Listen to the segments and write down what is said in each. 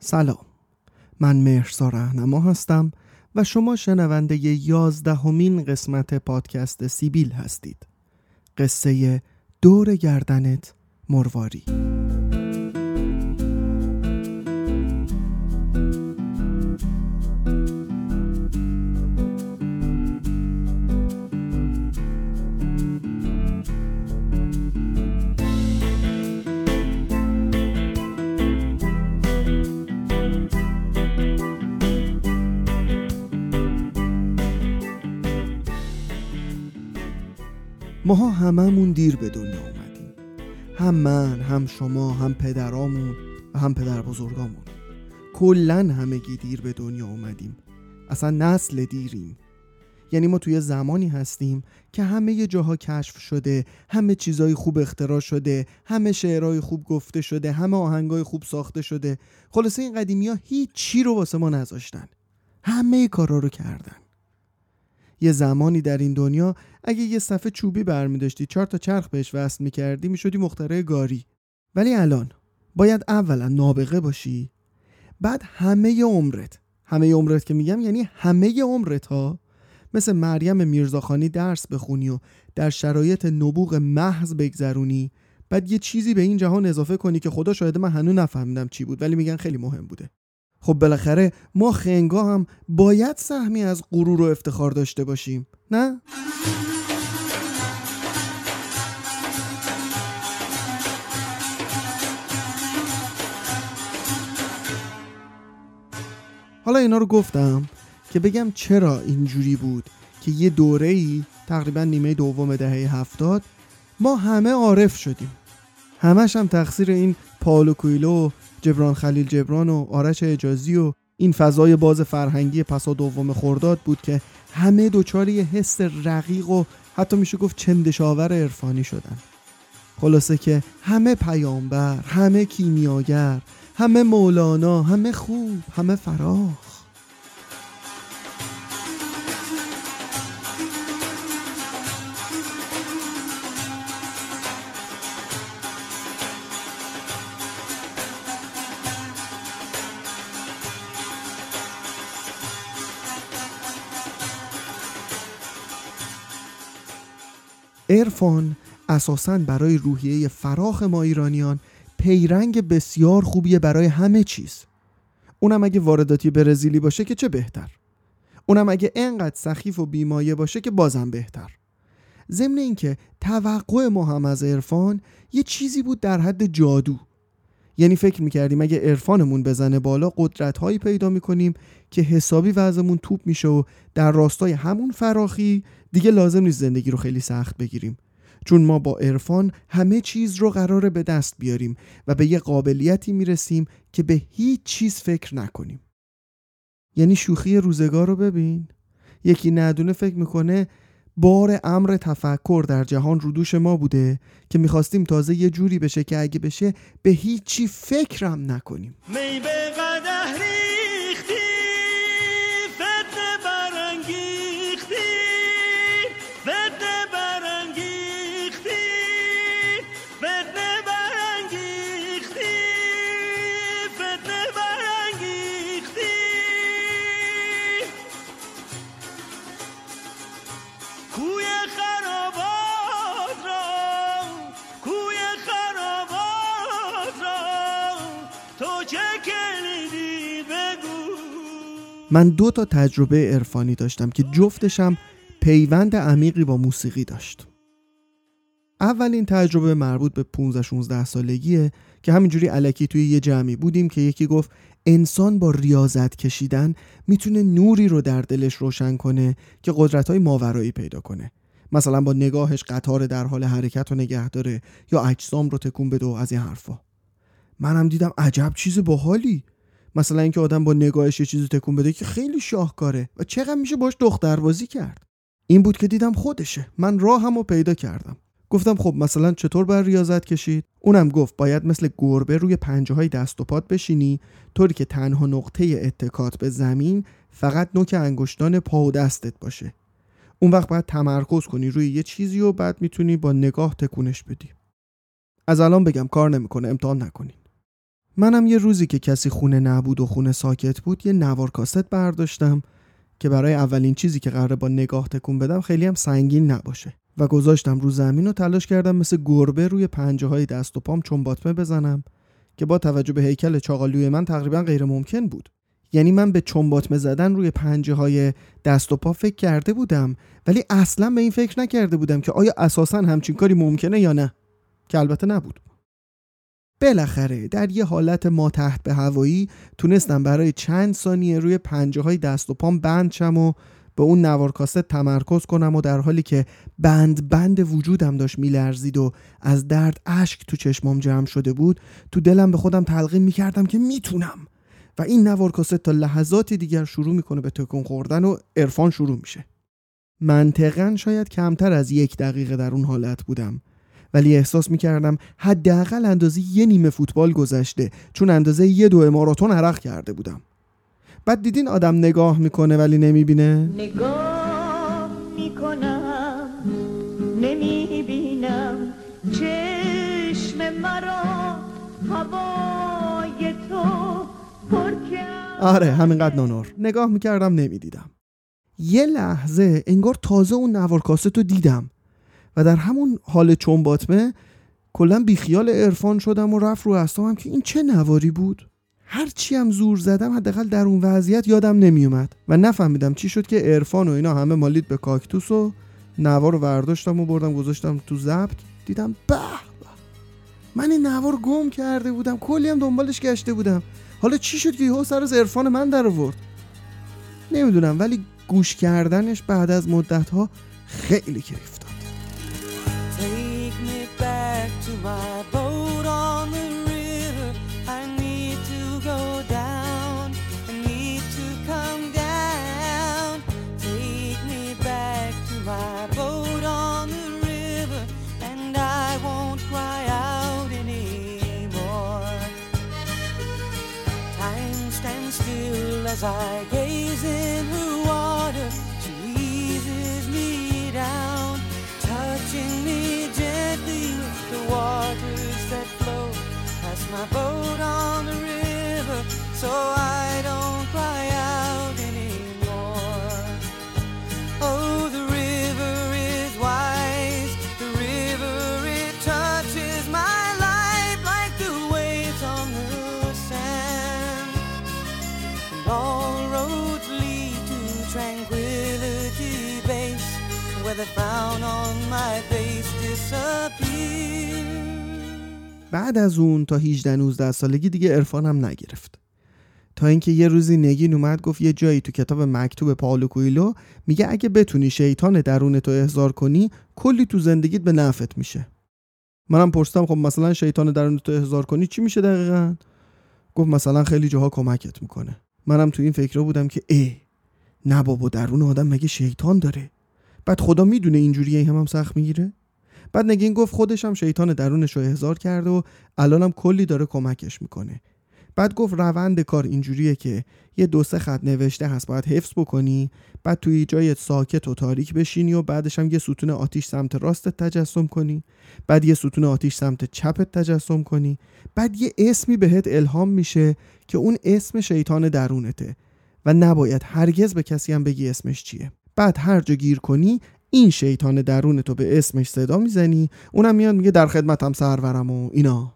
سلام. من مهرسا رهنما هستم و شما شنونده یازدهمین قسمت پادکست سیبیل هستید. قصه دور گردنت مرواری. ماها هممون دیر به دنیا اومدیم. هم من هم شما هم پدرامون و هم پدر بزرگامون. کلا همگی دیر به دنیا اومدیم. اصلا نسل دیریم. یعنی ما توی زمانی هستیم که همه جاها کشف شده همه چیزای خوب اختراع شده همه شعرهای خوب گفته شده همه آهنگای خوب ساخته شده. خلاصه این قدیمی ها هیچ چی رو واسه ما نذاشتن. همه کارا رو کردن. یه زمانی در این دنیا اگه یه صفحه چوبی برمی داشتی چهار تا چرخ بهش وصل می‌کردی می‌شدی مختره گاری. ولی الان باید اولا نابغه باشی بعد همه عمرت همه عمرت که میگم یعنی همه عمرت ها مثل مریم میرزاخانی درس بخونی و در شرایط نبوغ محض بگذرونی بعد یه چیزی به این جهان اضافه کنی که خدا شاید من هنوز نفهمیدم چی بود ولی میگن خیلی مهم بوده. خب بالاخره ما خنگا هم باید سهمی از غرور و افتخار داشته باشیم نه؟ حالا اینا رو گفتم که بگم چرا اینجوری بود که یه دوره ای تقریبا نیمه دوم دهه هفتاد ما همه عارف شدیم همش هم تقصیر این پالو کویلو جبران خلیل جبران و آرش اجازی و این فضای باز فرهنگی پسا دوم خورداد بود که همه دوچار یه حس رقیق و حتی میشه گفت چندشاور عرفانی شدن. خلاصه که همه پیامبر همه کیمیاگر همه مولانا همه خوب همه فراخ. عرفان اساساً برای روحیه فراخ ما ایرانیان پیرنگ بسیار خوبیه برای همه چیز. اونم اگه وارداتی برزیلی باشه که چه بهتر؟ اونم اگه انقدر سخیف و بیمایه باشه که بازم بهتر. ضمن اینکه توقع ما هم از عرفان یه چیزی بود در حد جادو. یعنی فکر می‌کردیم اگه عرفانمون بزنه بالا قدرت هایی پیدا می‌کنیم که حسابی وضعمون توپ میشه و در راستای همون فراخی دیگه لازم نیست زندگی رو خیلی سخت بگیریم. چون ما با عرفان همه چیز رو قراره به دست بیاریم و به یه قابلیتی می‌رسیم که به هیچ چیز فکر نکنیم. یعنی شوخی روزگار رو ببین. یکی ندونه فکر می‌کنه بار امر تفکر در جهان رو دوش ما بوده که می‌خواستیم تازه یه جوری بشه که اگه بشه به هیچی فکرم نکنیم. تو چه کلیدی بگو. من دو تا تجربه عرفانی داشتم که جفتشم پیوند عمیقی با موسیقی داشت. اولین تجربه مربوط به 15 16 سالگیه که همینجوری علکی توی یه جمعی بودیم که یکی گفت انسان با ریاضت کشیدن می‌تونه نوری رو در دلش روشن کنه که قدرت های ماورایی پیدا کنه. مثلا با نگاهش قطار در حال حرکت رو نگه داره یا اجسام رو تکون بده و از این حرفا. منم دیدم عجب چیز باحالی. مثلا اینکه آدم با نگاهش یه چیزی تکون بده که خیلی شاهکاره و چقدر میشه باش دختربازی کرد. این بود که دیدم خودشه. من راهم رو پیدا کردم. گفتم خب مثلا چطور بر ریاضت کشید؟ اونم گفت باید مثل گربه روی پنجه های دست و پات بشینی طوری که تنها نقطه اتکات به زمین فقط نوک انگشتان پا و دستت باشه. اون وقت باید تمرکز کنی روی یه چیزی و بعد می‌تونی با نگاه تکونش بدی. از الان بگم کار نمی‌کنه امتحان نکنین منم یه روزی که کسی خونه نبود و خونه ساکت بود یه نوار کاست برداشتم که برای اولین چیزی که قراره با نگاه تکون بدم خیلی هم سنگین نباشه. و گذاشتم رو زمین و تلاش کردم مثل گربه روی پنجه های دست و پام چون باطمه بزنم که با توجه به هیکل چاقالوی من تقریبا غیر ممکن بود. یعنی من به چنباتمه زدن روی پنجه های دست و پا فکر کرده بودم ولی اصلا به این فکر نکرده بودم که آیا اساسا همچین کاری ممکنه یا نه که البته نبود. بالاخره در یه حالت ما تحت به هوایی تونستم برای چند ثانیه روی پنجه های دست و پام بند شم و به اون نوار کاست تمرکز کنم و در حالی که بند بند وجودم داشت میلرزید و از درد اشک تو چشمام جمع شده بود تو دلم به خودم تلقین می‌کردم که می‌تونم. و این نوار کاست تا لحظاتی دیگر شروع می‌کنه به تکون خوردن و عرفان شروع میشه. منطقا شاید کمتر از یک دقیقه در اون حالت بودم. ولی احساس می‌کردم حداقل اندازه یه نیمه فوتبال گذشته چون اندازه یه دو ماراتون عرق کرده بودم. بعد دیدین آدم نگاه می‌کنه ولی نمی‌بینه؟ نگاه می‌کنم نمی‌بینم. چشم مرا هوای تو پر آره همینقدر نونور نگاه می‌کردم نمی‌دیدم. یه لحظه انگار تازه اون نوار کاست رو دیدم. و در همون حال چون باطمه کلا بیخیال عرفان شدم و رفت رو اعصابم که این چه نواری بود. هرچی هم زور زدم حداقل در اون وضعیت یادم نمیومد و نفهمیدم چی شد که عرفان و اینا همه مالید به کاکتوس و نوار رو برداشتم و بردم گذاشتم تو ضبط. دیدم به من این نوار گم کرده بودم کلی هم دنبالش گشته بودم. حالا چی شد که یهو سر از عرفان من در آورد؟ نمی‌دونم ولی گوش کردنش بعد از مدت ها خیلی کیف my boat on the river. I need to go down. I need to come down. Take me back to my boat on the river, and I won't cry out anymore. Time stands still as I gaze so I don't cry out anymore. Oh, the river is wise. The river it touches my life like the waves on the sand. And all roads lead to tranquility base, where the frown on my face disappears. بعد از اون تا 18 19 سالگی دیگه عرفانم نگرفت تا اینکه یه روزی نگین اومد گفت یه جایی تو کتاب مکتوب پاولو کویلو میگه اگه بتونی شیطان درون تو احضار کنی کلی تو زندگیت به نفعت میشه. منم پرسیدم خب مثلا شیطان درون تو احضار کنی چی میشه دقیقا؟ گفت مثلا خیلی جاها کمکت می‌کنه. منم تو این فکر بودم که ای نه بابا درون آدم مگه شیطان داره؟ بعد خدا می‌دونه اینجوریه هم, هم سخت می‌گیره. بعد نگین گفت خودش هم شیطان درونش رو احضار کرده و الانم کلی داره کمکش می‌کنه. بعد گفت روند کار اینجوریه که یه دو سه خط نوشته هست باید حفظ بکنی بعد توی جای ساکت و تاریک بشینی و بعدش هم یه ستون آتیش سمت راستت تجسم کنی بعد یه ستون آتیش سمت چپت تجسم کنی بعد یه اسمی بهت الهام میشه که اون اسم شیطان درونته و نباید هرگز به کسی هم بگی اسمش چیه. بعد هر جا گیر کنی این شیطان درون تو به اسمش صدا می‌زنی اونم میاد میگه در خدمتم سرورم و اینا.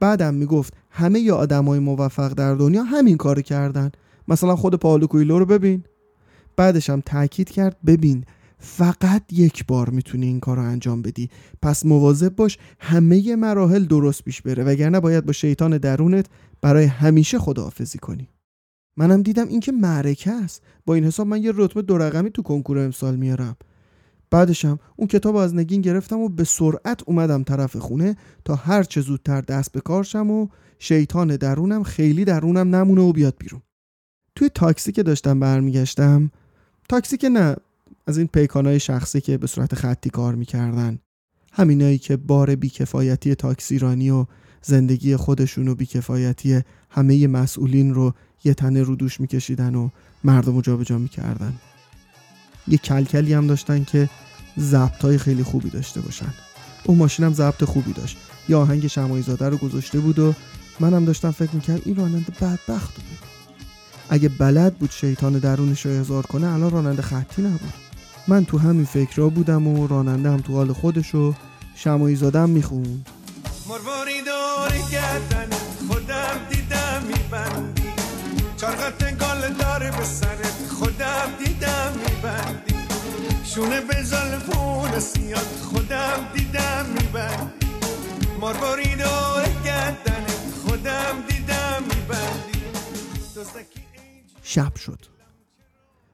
بعدم می‌گفت همه ی آدمای موفق در دنیا همین کارو کردن. مثلا خود پائولو کویلو رو ببین. بعدش هم تاکید کرد ببین فقط یک بار می‌تونی این کار رو انجام بدی. پس مواظب باش همه مراحل درست پیش بره. وگرنه باید با شیطان درونت برای همیشه خداحافظی کنی. منم دیدم این که معرکه است. با این حساب من یه رتبه دو رقمی تو کنکور امسال میارم. بعدشم اون کتاب از نگین گرفتم و به سرعت اومدم طرف خونه تا هر چه زودتر دست به کار شم و شیطان درونم خیلی درونم نمونه و بیاد بیرون. توی تاکسی که داشتم برمیگشتم تاکسی که نه از این پیکانای شخصی که به صورت خطی کار می‌کردن. همینایی که بار بیکفایتی تاکسیرانی و زندگی خودشون و بیکفایتی همه مسئولین رو یه تنه رو دوش میکشیدن و مردم رو جابجا می‌کردن. یه کلکلی هم داشتن که ضبط های خیلی خوبی داشته باشن. اون ماشینم ضبط خوبی داشت. یه آهنگ شمایی زاده رو گذاشته بود و منم داشتم فکر می‌کردم این راننده بدبخت ببین اگه بلد بود شیطان درونش رو احضار کنه الان راننده خطی نبود. من تو همین فکرها بودم و راننده هم تو حال خودش و شمایی زادم می‌خوند. مرواری دور گردن خودم دیدم میبندی. چرخت گل داره به سرت خودم دیدم میبندی. شونه به زلفون سیاد خودم دیدم میبندی. مرواری گردن دیدم میبندی. شب شد.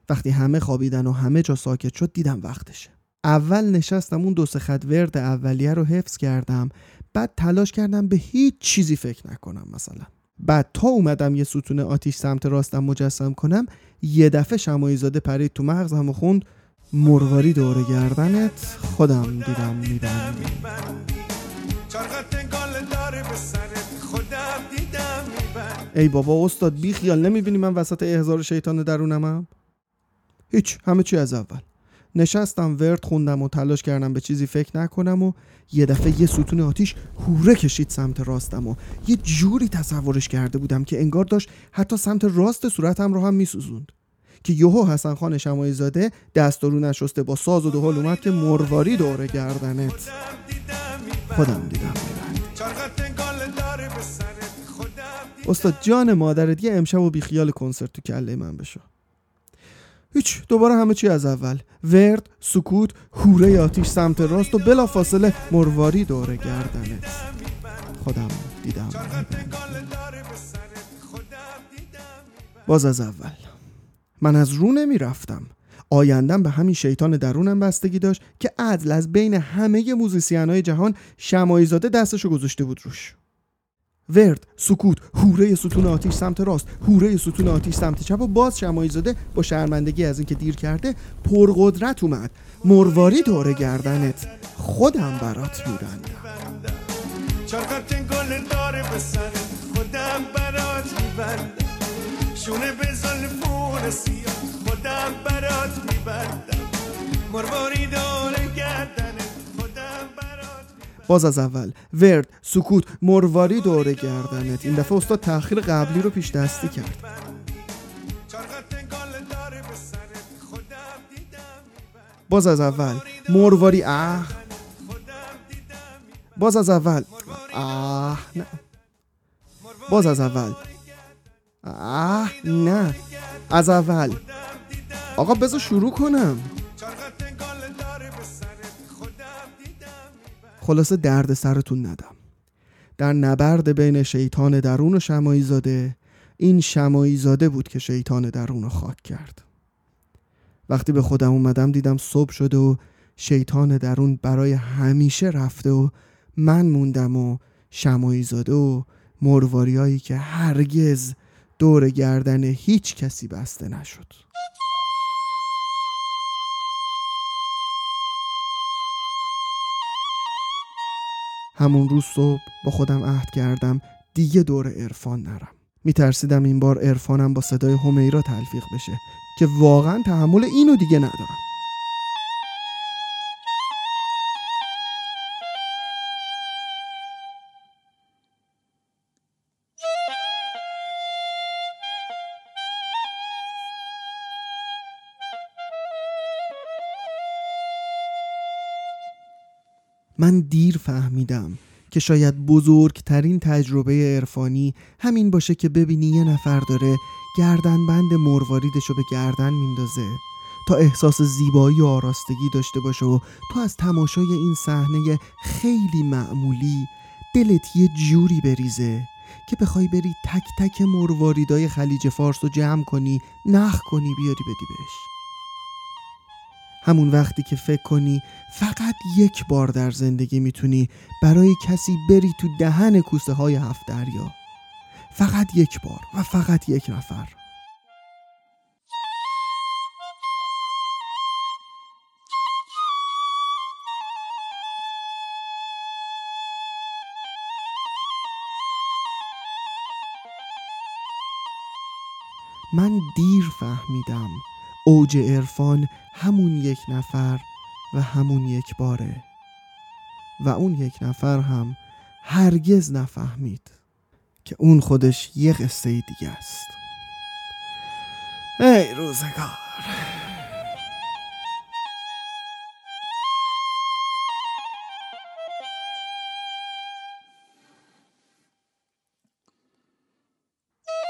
وقتی همه خوابیدن و همه جا ساکت شد دیدم وقتشه. اول نشستم اون دو سه خط ورد اولیه رو حفظ کردم. بعد تلاش کردم به هیچ چیزی فکر نکنم مثلا. بعد تا اومدم یه ستون آتیش سمت راستم مجسم کنم یه دفعه شمایی زاده پرید تو مغزم و خوند مرواری دور گردنت خودم دیدم میبندی. چرخت داره به ای بابا استاد بی خیال نمی‌بینی من وسط احضار شیطان درونمم؟ هیچ همه چی از اول. نشستم ورد خوندم و تلاش کردم به چیزی فکر نکنم و یه دفعه یه ستون آتیش هوره کشید سمت راستم و یه جوری تصورش کرده بودم که انگار داشت حتی سمت راست صورتم رو هم میسوزوند. که یهو حسن خان شمایی زاده دست رو نشسته با ساز و دهل اومد که مرواری دوره گردنت. خودم دیدم. استاد جان مادرت یه امشب و بیخیال کنسرت تو کله من بشو. هیچ دوباره همه چی از اول. ورد سکوت هوره آتیش سمت راست و بلا فاصله مرواری دوره گردنت. خودم دیدم. باز از اول. من از رو نمی رفتم آیندم به همین شیطان درونم بستگی داشت که عدل از بین همه موزیسین های جهان شمایی زاده دستشو گذاشته بود روش. ورد سکوت هوره ستون آتیش سمت راست هوره ستون آتیش سمت چپ و باز شمایی زاده با شرمندگی از اینکه دیر کرده پرقدرت اومد. مرواری دوره گردنت. خودم برات میبندم. چرخت گل داره به خودم برات میبندم. شونه به زلفون سیاه خودم برات میبندم. مرواری داره گردنت. باز از اول. ورد سکوت مرواری دوره گردنت. این دفعه استاد تاخیر قبلی رو پیش دستی کرد. باز از اول. مرواری اه باز از اول. آه نه. باز از اول. آه نه. از اول. آقا بذار شروع کنم. خلاصه درد سرتون ندم. در نبرد بین شیطان درون و شمایی زاده این شمایی زاده بود که شیطان درون رو خاک کرد. وقتی به خودم اومدم دیدم صبح شده و شیطان درون برای همیشه رفته و من موندم و شمایی زاده و مرواریایی که هرگز دور گردن هیچ کسی بسته نشد. همون روز صبح با خودم عهد کردم دیگه دور عرفان نرم. میترسیدم این بار عرفانم با صدای همیرا تلفیق بشه که واقعا تحمل اینو دیگه ندارم. من دیر فهمیدم که شاید بزرگترین تجربه عرفانی همین باشه که ببینی یه نفر داره گردن بند مرواریدش رو به گردن میندازه. تا احساس زیبایی و آراستگی داشته باشه و تو از تماشای این صحنه خیلی معمولی دلت یه جوری بریزه که بخوای بری تک تک مرواریدای خلیج فارس رو جمع کنی نخ کنی بیاری بدی بهش. همون وقتی که فکر کنی فقط یک بار در زندگی می‌تونی برای کسی بری تو دهن کوسه های هفت دریا. فقط یک بار و فقط یک نفر. من دیر فهمیدم اوج عرفان همون یک نفر و همون یک باره و اون یک نفر هم هرگز نفهمید که اون خودش یه قصه دیگه است. ای روزگار!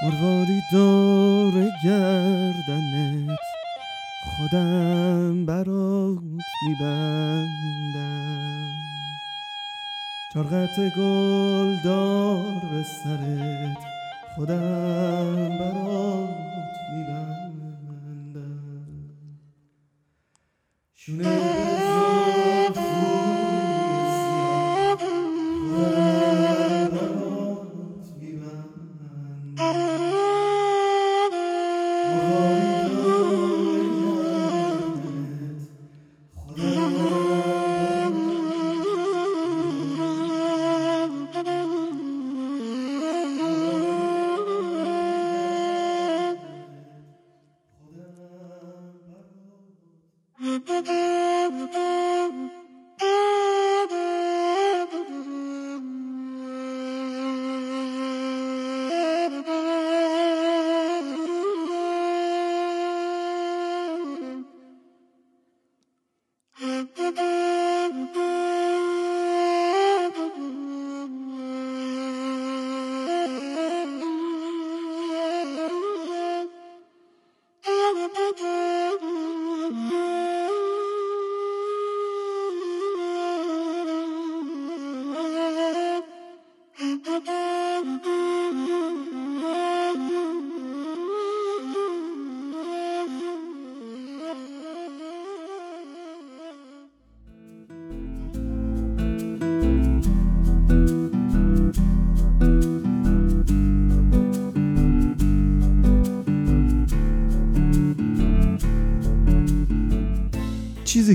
مرواری دور گردنت خودم برات میبندم. چرغت گل دار به سرت خودم برات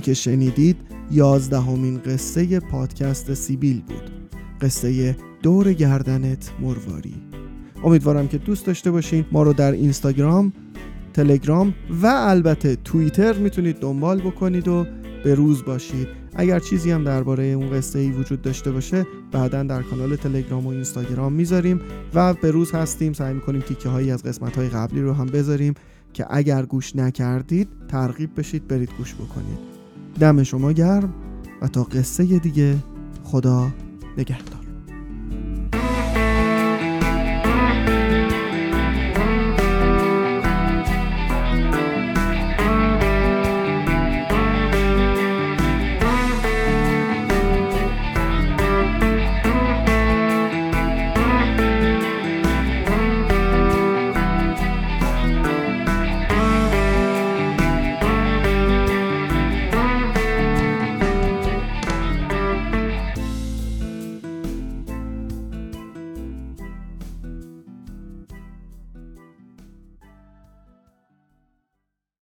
چیزی که شنیدید یازدهمین قصه پادکست سیبیل بود. قصه دور گردنت مرواری. امیدوارم که دوست داشته باشین ما رو در اینستاگرام تلگرام و البته توییتر می‌تونید دنبال بکنید و به روز باشید. اگر چیزی هم درباره اون قصه ای وجود داشته باشه بعدا در کانال تلگرام و اینستاگرام می‌ذاریم و به روز هستیم. سعی می‌کنیم تیکه هایی از قسمت های قبلی رو هم بذاریم که اگر گوش نکردید ترغیب بشید برید گوش بکنید. دم شما گرم و تا قصه دیگه خدا نگهدار.